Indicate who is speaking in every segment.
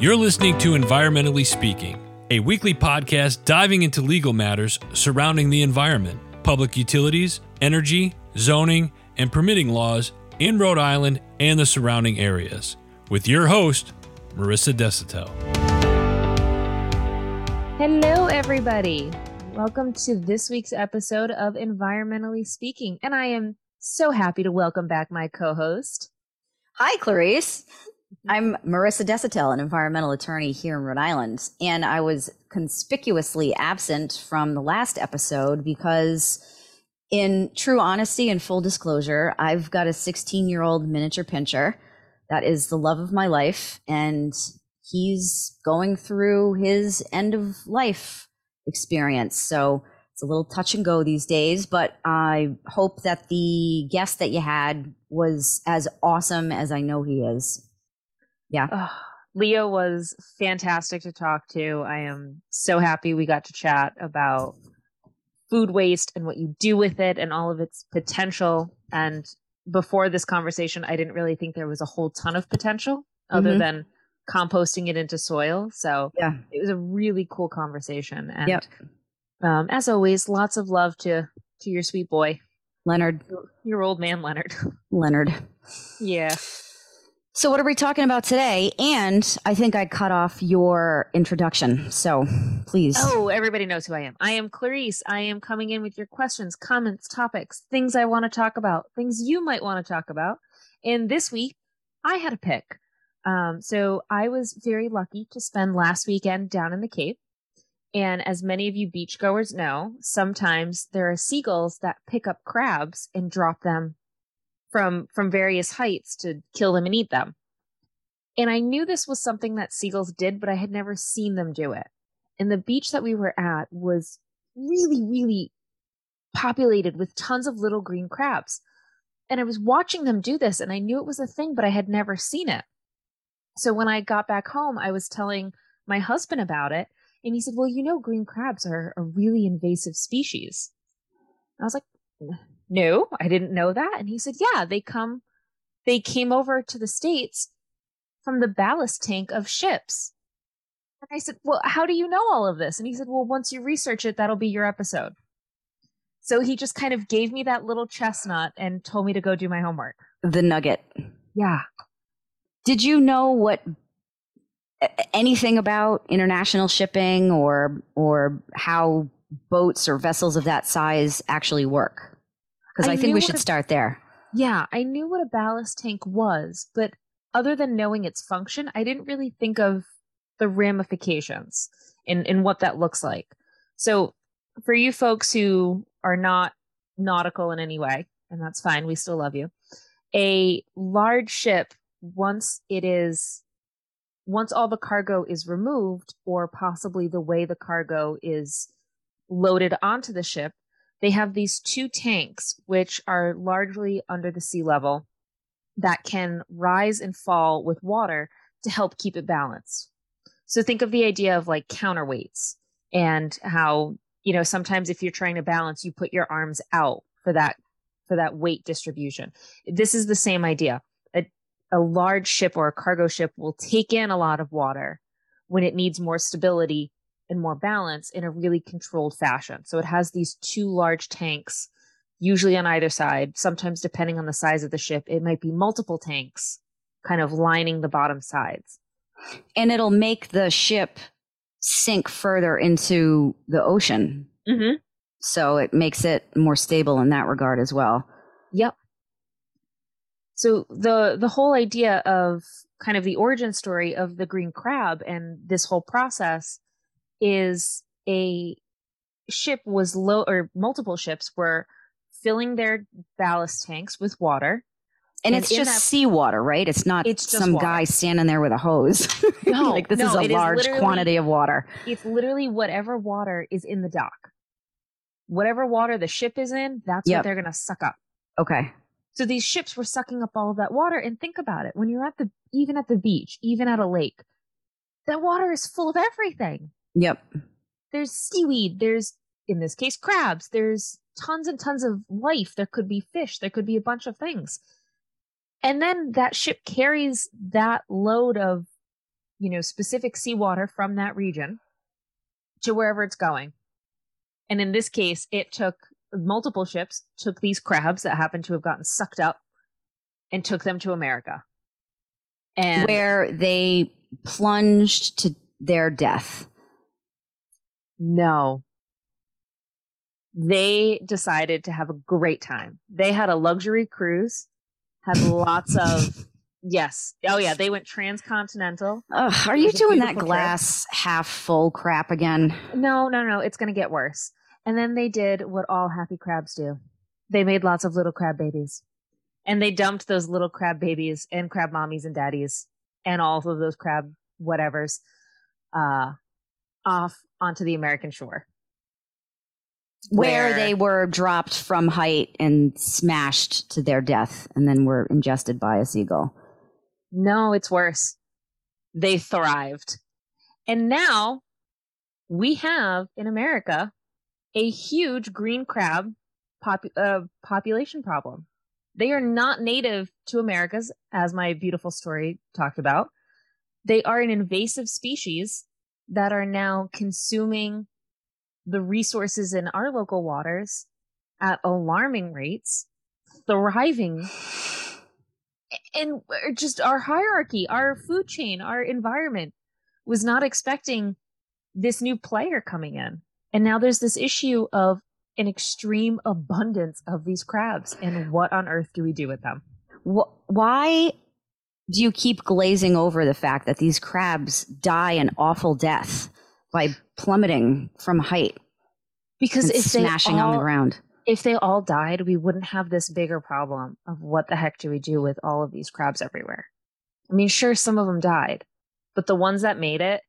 Speaker 1: You're listening to Environmentally Speaking, a weekly podcast diving into legal matters surrounding the environment, public utilities, energy, zoning, and permitting laws in Rhode Island and the surrounding areas. With your host, Marisa Desautel.
Speaker 2: Hello, everybody. Welcome to this week's episode of Environmentally Speaking. And I am so happy to welcome back my co host.
Speaker 3: Hi, Clarice. Mm-hmm. I'm Marisa Desautel, an environmental attorney here in Rhode Island, and I was conspicuously absent from the last episode because, in true honesty and full disclosure, I've got a 16 year old miniature pinscher that is the love of my life, and he's going through his end of life experience. So it's a little touch and go these days, but I hope that the guest that you had was as awesome as I know he is. Yeah.
Speaker 2: Oh, Leo was fantastic to talk to. I am so happy we got to chat about food waste and what you do with it and all of its potential. And before this conversation, I didn't really think there was a whole ton of potential other mm-hmm. than composting it into soil. So yeah, it was a really cool conversation. And yep. um, as always, lots of love to to your sweet boy,
Speaker 3: Leonard,
Speaker 2: your old man, Leonard.
Speaker 3: Leonard.
Speaker 2: Yeah.
Speaker 3: So, what are we talking about today? And I think I cut off your introduction. So, please.
Speaker 2: Oh, everybody knows who I am. I am Clarice. I am coming in with your questions, comments, topics, things I want to talk about, things you might want to talk about. And this week, I had a pick. Um, so, I was very lucky to spend last weekend down in the Cape. And as many of you beachgoers know, sometimes there are seagulls that pick up crabs and drop them from from various heights to kill them and eat them. And I knew this was something that seagulls did, but I had never seen them do it. And the beach that we were at was really, really populated with tons of little green crabs. And I was watching them do this and I knew it was a thing, but I had never seen it. So when I got back home, I was telling my husband about it. And he said, Well, you know, green crabs are a really invasive species. I was like, no, I didn't know that. And he said, yeah, they come, they came over to the States from the ballast tank of ships. And I said, well, how do you know all of this? And he said, well, once you research it, that'll be your episode. So he just kind of gave me that little chestnut and told me to go do my homework.
Speaker 3: The nugget.
Speaker 2: Yeah.
Speaker 3: Did you know what anything about international shipping or or how boats or vessels of that size actually work? Because I, I, think we should a, start there.
Speaker 2: Yeah, I knew what a ballast tank was, but other than knowing its function, I didn't really think of the ramifications and, and what that looks like. So, for you folks who are not nautical in any way, and that's fine, we still love you, a large ship, once it is once all the cargo is removed, or possibly the way the cargo is loaded onto the ship, they have these two tanks, which are largely under the sea level, that can rise and fall with water to help keep it balanced. So think of the idea of like counterweights and how, you know, sometimes if you're trying to balance, you put your arms out for that for that weight distribution. This is the same idea. A, a large ship or a cargo ship will take in a lot of water when it needs more stability and more balance in a really controlled fashion. So it has these two large tanks, usually on either side. Sometimes, depending on the size of the ship, it might be multiple tanks kind of lining the bottom sides.
Speaker 3: And it'll make the ship sink further into the ocean. Mm-hmm. So it makes it more stable in that regard as well.
Speaker 2: Yep. So the the whole idea of kind of the origin story of the green crab and this whole process is a ship was low or multiple ships were filling their ballast tanks with water.
Speaker 3: And, and it's just that, seawater, right? It's not it's some water. guy standing there with a hose. No, like this no, is a large is quantity of water.
Speaker 2: It's literally whatever water is in the dock. Whatever water the ship is in, that's yep. what they're going to suck up.
Speaker 3: Okay.
Speaker 2: So these ships were sucking up all of that water. And think about it when you're at the, even at the beach, even at a lake, that water is full of everything.
Speaker 3: Yep.
Speaker 2: There's seaweed. There's, in this case, crabs. There's tons and tons of life. There could be fish. There could be a bunch of things. And then that ship carries that load of you know, specific seawater from that region to wherever it's going. And in this case, it took multiple ships, took these crabs that happened to have gotten sucked up and took them to America.
Speaker 3: And where they plunged to their death.
Speaker 2: No. They decided to have a great time. They had a luxury cruise, had lots of Yes. Oh yeah, they went transcontinental.
Speaker 3: Ugh, are you doing that glass trip. half full crap again?
Speaker 2: No, no, no. It's going to get worse. And then they did what all happy crabs do. They made lots of little crab babies. And they dumped those little crab babies and crab mommies and daddies and all of those crab whatevers uh off onto the American shore.
Speaker 3: Where, where they were dropped from height and smashed to their death and then were ingested by a seagull.
Speaker 2: No, it's worse. They thrived. And now we have in America a huge green crab pop- uh, population problem. They are not native to Americas, as my beautiful story talked about. They are an invasive species that are now consuming the resources in our local waters at alarming rates, thriving and just our hierarchy, our food chain, our environment was not expecting this new player coming in. And now there's this issue of an extreme abundance of these crabs. And what on earth do we do with them?
Speaker 3: Why do you keep glazing over the fact that these crabs die an awful death by plummeting from height?
Speaker 2: Because if
Speaker 3: smashing
Speaker 2: all,
Speaker 3: on the ground
Speaker 2: if they all died, we wouldn't have this bigger problem of what the heck do we do with all of these crabs everywhere. I mean, sure, some of them died, but the ones that made it,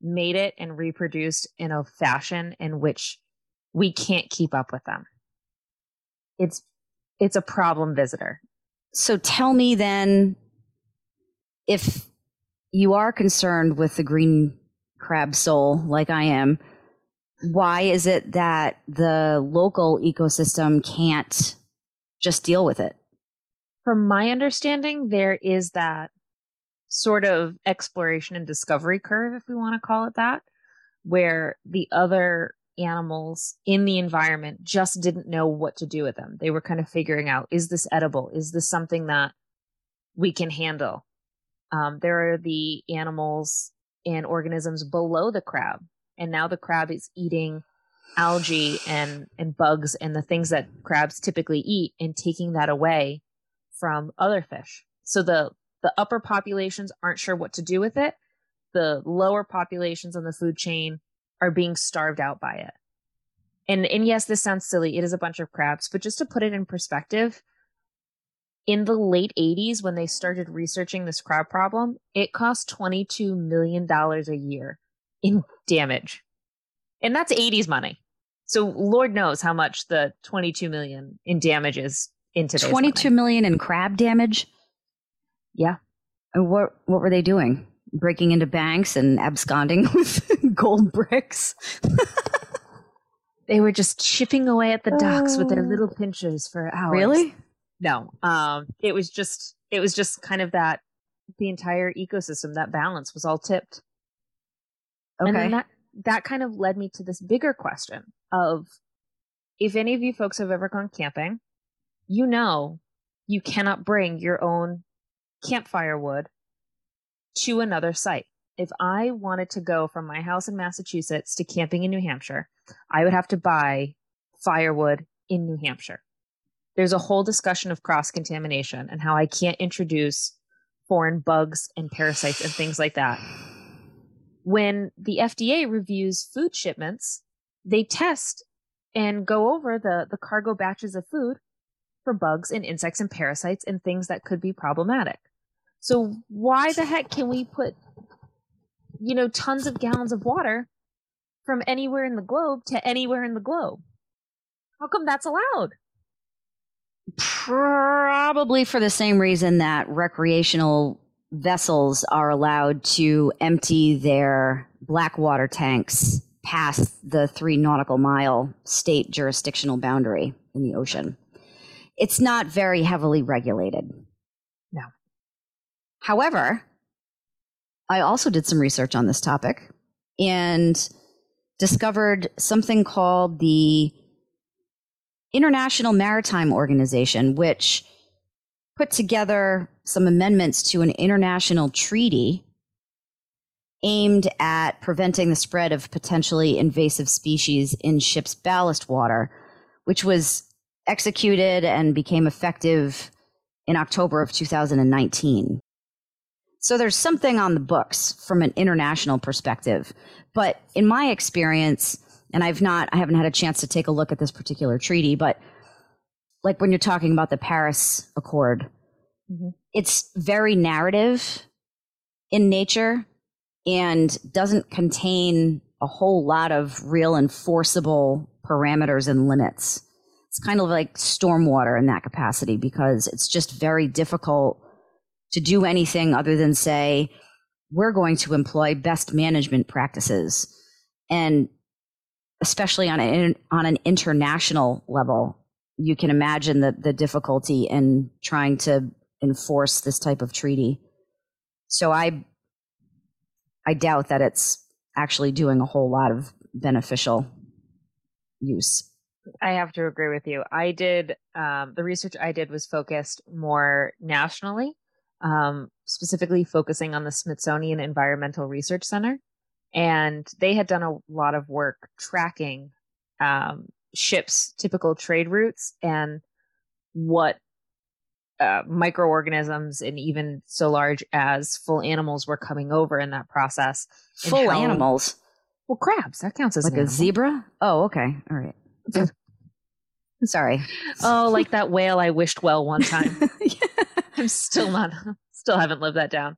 Speaker 2: made it and reproduced in a fashion in which we can't keep up with them. It's, it's a problem visitor.
Speaker 3: So tell me then, if you are concerned with the green crab soul, like I am, why is it that the local ecosystem can't just deal with it?
Speaker 2: From my understanding, there is that sort of exploration and discovery curve, if we want to call it that, where the other animals in the environment just didn't know what to do with them. They were kind of figuring out is this edible? Is this something that we can handle? Um, there are the animals and organisms below the crab and now the crab is eating algae and and bugs and the things that crabs typically eat and taking that away from other fish. So the the upper populations aren't sure what to do with it. The lower populations on the food chain are being starved out by it. And and yes this sounds silly. It is a bunch of crabs but just to put it in perspective in the late 80s when they started researching this crab problem it cost 22 million dollars a year in damage. And that's 80s money. So Lord knows how much the 22 million in damage is in today's
Speaker 3: 22
Speaker 2: money.
Speaker 3: million in crab damage?
Speaker 2: Yeah.
Speaker 3: And what what were they doing? Breaking into banks and absconding with gold bricks?
Speaker 2: they were just chipping away at the docks with their oh. little oh. pinchers for hours.
Speaker 3: Really?
Speaker 2: No. Um it was just it was just kind of that the entire ecosystem that balance was all tipped. Okay. And then that that kind of led me to this bigger question of if any of you folks have ever gone camping, you know you cannot bring your own campfire wood to another site. If I wanted to go from my house in Massachusetts to camping in New Hampshire, I would have to buy firewood in New Hampshire. There's a whole discussion of cross contamination and how I can't introduce foreign bugs and parasites and things like that when the FDA reviews food shipments, they test and go over the, the cargo batches of food for bugs and insects and parasites and things that could be problematic. So why the heck can we put, you know, tons of gallons of water from anywhere in the globe to anywhere in the globe? How come that's allowed?
Speaker 3: Probably for the same reason that recreational vessels are allowed to empty their blackwater tanks past the three nautical mile state jurisdictional boundary in the ocean. It's not very heavily regulated.
Speaker 2: No.
Speaker 3: However, I also did some research on this topic and discovered something called the International Maritime Organization, which put together some amendments to an international treaty aimed at preventing the spread of potentially invasive species in ships' ballast water, which was executed and became effective in October of 2019. So there's something on the books from an international perspective. But in my experience, and I've not, I haven't had a chance to take a look at this particular treaty, but like when you're talking about the Paris Accord, mm-hmm. it's very narrative in nature and doesn't contain a whole lot of real enforceable parameters and limits. It's kind of like stormwater in that capacity because it's just very difficult to do anything other than say, we're going to employ best management practices. And especially on an, on an international level, you can imagine the, the difficulty in trying to enforce this type of treaty. So I I doubt that it's actually doing a whole lot of beneficial use.
Speaker 2: I have to agree with you. I did um, the research I did was focused more nationally, um, specifically focusing on the Smithsonian Environmental Research Center, and they had done a lot of work tracking um, ships' typical trade routes and what uh, microorganisms and even so large as full animals were coming over in that process.
Speaker 3: Full how, animals.
Speaker 2: Well, crabs that counts as
Speaker 3: like a zebra. Oh, okay, all right. Sorry.
Speaker 2: Oh, like that whale I wished well one time. yeah. I'm still not, still haven't lived that down.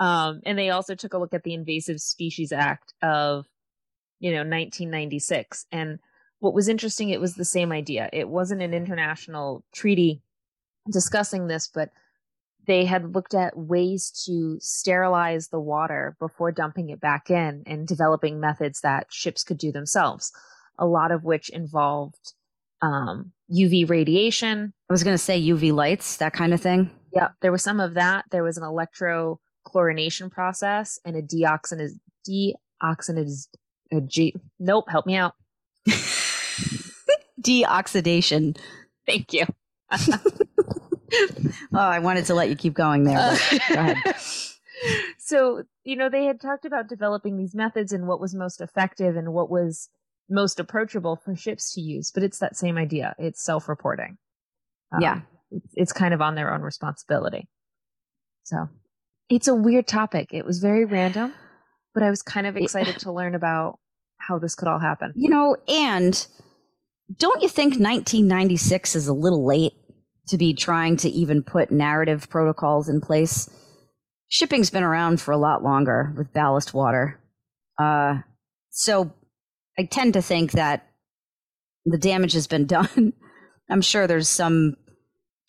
Speaker 2: Um, and they also took a look at the Invasive Species Act of, you know, 1996. And what was interesting, it was the same idea. It wasn't an international treaty discussing this, but they had looked at ways to sterilize the water before dumping it back in and developing methods that ships could do themselves, a lot of which involved um, UV radiation.
Speaker 3: I was going to say UV lights, that kind of thing.
Speaker 2: Yeah, there was some of that. There was an electrochlorination process and a deoxiniz deoxiniz a G. Nope, help me out.
Speaker 3: Deoxidation.
Speaker 2: Thank you.
Speaker 3: oh, I wanted to let you keep going there. go ahead.
Speaker 2: So, you know, they had talked about developing these methods and what was most effective and what was most approachable for ships to use, but it's that same idea. It's self reporting.
Speaker 3: Um, yeah.
Speaker 2: It's, it's kind of on their own responsibility. So it's a weird topic. It was very random, but I was kind of excited to learn about how this could all happen.
Speaker 3: You know, and don't you think 1996 is a little late to be trying to even put narrative protocols in place. Shipping's been around for a lot longer with ballast water. Uh, so I tend to think that the damage has been done. I'm sure there's some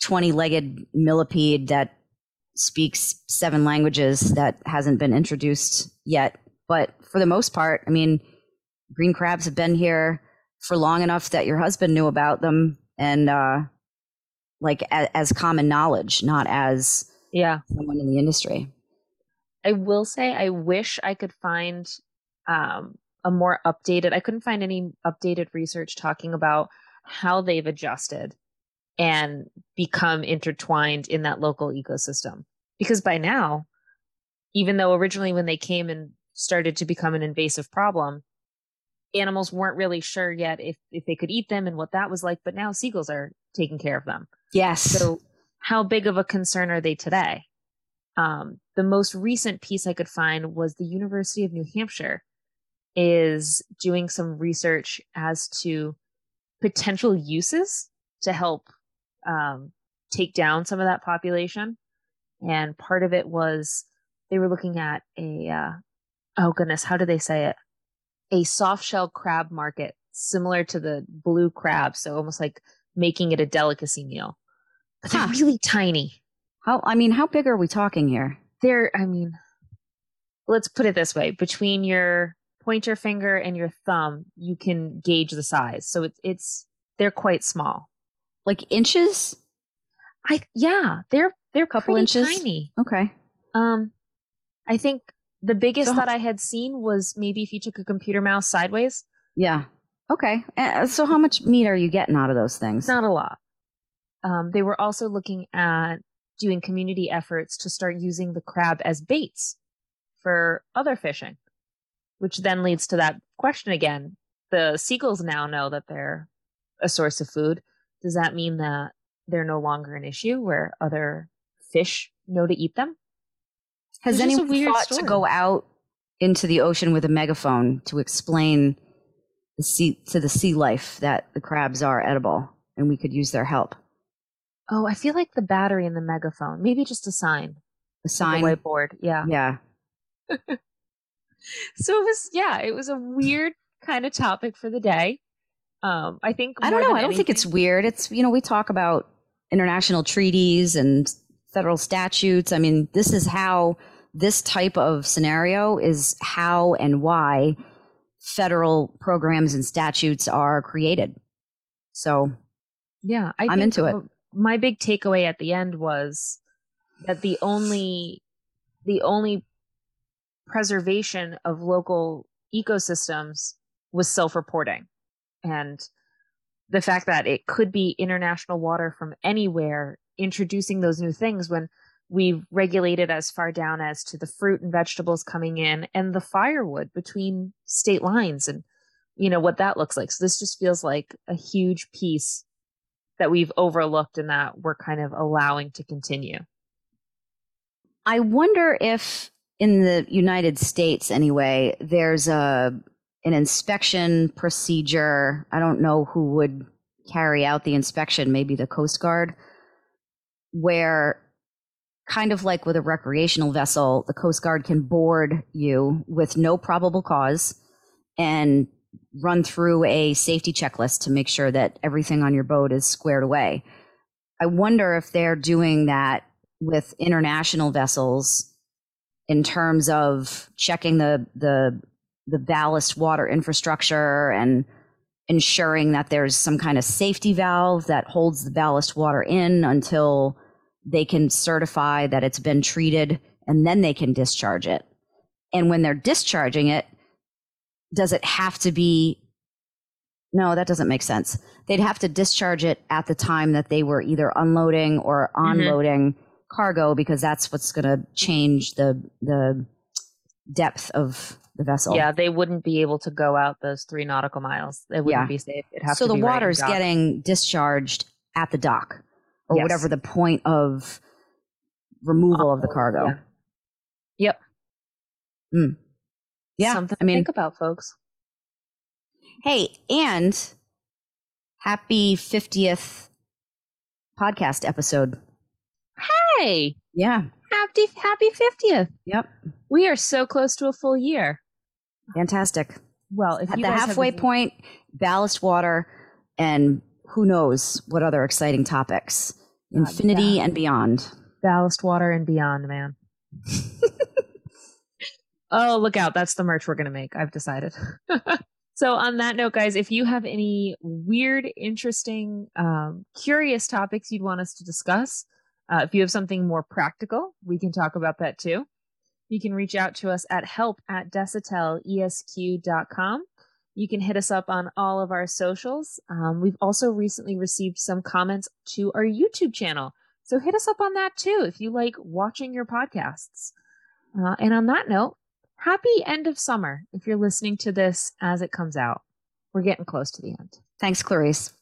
Speaker 3: 20 legged millipede that speaks seven languages that hasn't been introduced yet. But for the most part, I mean, green crabs have been here for long enough that your husband knew about them. And uh, like as, as common knowledge, not as
Speaker 2: yeah
Speaker 3: someone in the industry.
Speaker 2: I will say I wish I could find um, a more updated. I couldn't find any updated research talking about how they've adjusted and become intertwined in that local ecosystem. Because by now, even though originally when they came and started to become an invasive problem, animals weren't really sure yet if, if they could eat them and what that was like. But now seagulls are taking care of them.
Speaker 3: Yes.
Speaker 2: So, how big of a concern are they today? Um, the most recent piece I could find was the University of New Hampshire is doing some research as to potential uses to help um, take down some of that population. And part of it was they were looking at a, uh, oh goodness, how do they say it? A soft shell crab market similar to the blue crab. So almost like making it a delicacy meal but they're huh. really tiny.
Speaker 3: How, I mean, how big are we talking here?
Speaker 2: They're, I mean, let's put it this way between your pointer finger and your thumb, you can gauge the size. So it's, it's, they're quite small.
Speaker 3: Like inches?
Speaker 2: I, yeah, they're, they're a couple inches tiny.
Speaker 3: Okay.
Speaker 2: Um, I think The biggest
Speaker 3: So-
Speaker 2: that I had seen was maybe if you took a computer mouse sideways.
Speaker 3: Yeah. Okay. Uh, so how much meat are you getting out of those things?
Speaker 2: Not a lot. Um, they were also looking at doing community efforts to start using the crab as baits for other fishing, which then leads to that question again. The seagulls now know that they're a source of food. Does that mean that they're no longer an issue where other fish know to eat them?
Speaker 3: Has
Speaker 2: It's
Speaker 3: anyone
Speaker 2: weird
Speaker 3: thought to go out into the ocean with a megaphone to explain the sea, to the sea life that the crabs are edible and we could use their help?
Speaker 2: Oh, I feel like the battery in the megaphone, maybe just a sign,
Speaker 3: The sign.
Speaker 2: like a whiteboard. Yeah.
Speaker 3: Yeah.
Speaker 2: So it was, yeah, it was a weird kind of topic for the day. Um, I think
Speaker 3: I don't know. I don't think it's weird. It's, you know, we talk about international treaties and federal statutes. I mean, this is how this type of scenario is how and why federal programs and statutes are created. So,
Speaker 2: Yeah, I
Speaker 3: I'm into it.
Speaker 2: My big takeaway at the end was that the only the only preservation of local ecosystems was self-reporting, and the fact that it could be international water from anywhere introducing those new things when we've regulated as far down as to the fruit and vegetables coming in and the firewood between state lines and you know what that looks like so this just feels like a huge piece that we've overlooked and that we're kind of allowing to continue.
Speaker 3: I wonder if in the United States anyway, there's a an inspection procedure. I don't know who would carry out the inspection, maybe the Coast Guard, where kind of like with a recreational vessel, the Coast Guard can board you with no probable cause and run through a safety checklist to make sure that everything on your boat is squared away. I wonder if they're doing that with international vessels in terms of checking the the the ballast water infrastructure and ensuring that there's some kind of safety valve that holds the ballast water in until they can certify that it's been treated and then they can discharge it. And when they're discharging it, does it have to be no, that doesn't make sense. They'd have to discharge it at the time that they were either unloading or mm-hmm. unloading cargo because that's what's going to change the the depth of the vessel.
Speaker 2: Yeah, they wouldn't be able to go out those three nautical miles. It wouldn't
Speaker 3: Yeah.
Speaker 2: be safe. It'd have
Speaker 3: so
Speaker 2: to
Speaker 3: the
Speaker 2: right
Speaker 3: water's
Speaker 2: dock.
Speaker 3: getting discharged at the dock or
Speaker 2: Yes.
Speaker 3: whatever the point of removal of the oh, cargo.
Speaker 2: Yeah. Yep. Hmm.
Speaker 3: Yeah,
Speaker 2: Something
Speaker 3: I mean,
Speaker 2: to think about, folks.
Speaker 3: hey, and happy 50th podcast episode.
Speaker 2: Hey,
Speaker 3: Yeah,
Speaker 2: happy happy fiftieth.
Speaker 3: yep,
Speaker 2: We are so close to a full year.
Speaker 3: fantastic.
Speaker 2: Well, if
Speaker 3: At
Speaker 2: you
Speaker 3: the
Speaker 2: have
Speaker 3: halfway point, ballast water, and who knows what other exciting topics. Infinity
Speaker 2: yeah.
Speaker 3: and beyond.
Speaker 2: ballast water and beyond, man. oh, look out. That's the merch we're going to make. I've decided. so, on that note, guys, if you have any weird, interesting, um, curious topics you'd want us to discuss, uh, if you have something more practical, we can talk about that too. You can reach out to us at help at desautelesq.com. You can hit us up on all of our socials. Um, we've also recently received some comments to our YouTube channel. So hit us up on that too if you like watching your podcasts. Uh, and on that note, happy end of summer if you're listening to this as it comes out. We're getting close to the end.
Speaker 3: Thanks, Clarice.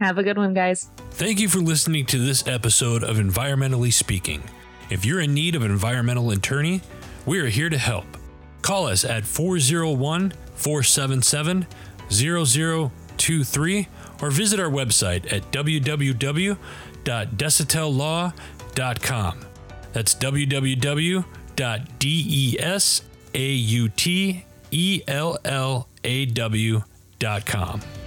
Speaker 2: Have a good one, guys.
Speaker 1: Thank you for listening to this episode of Environmentally Speaking. If you're in need of an environmental attorney, we are here to help. Call us at 401 477 0023 or visit our website at www.desautellaw.com. That's www.desautellaw.com.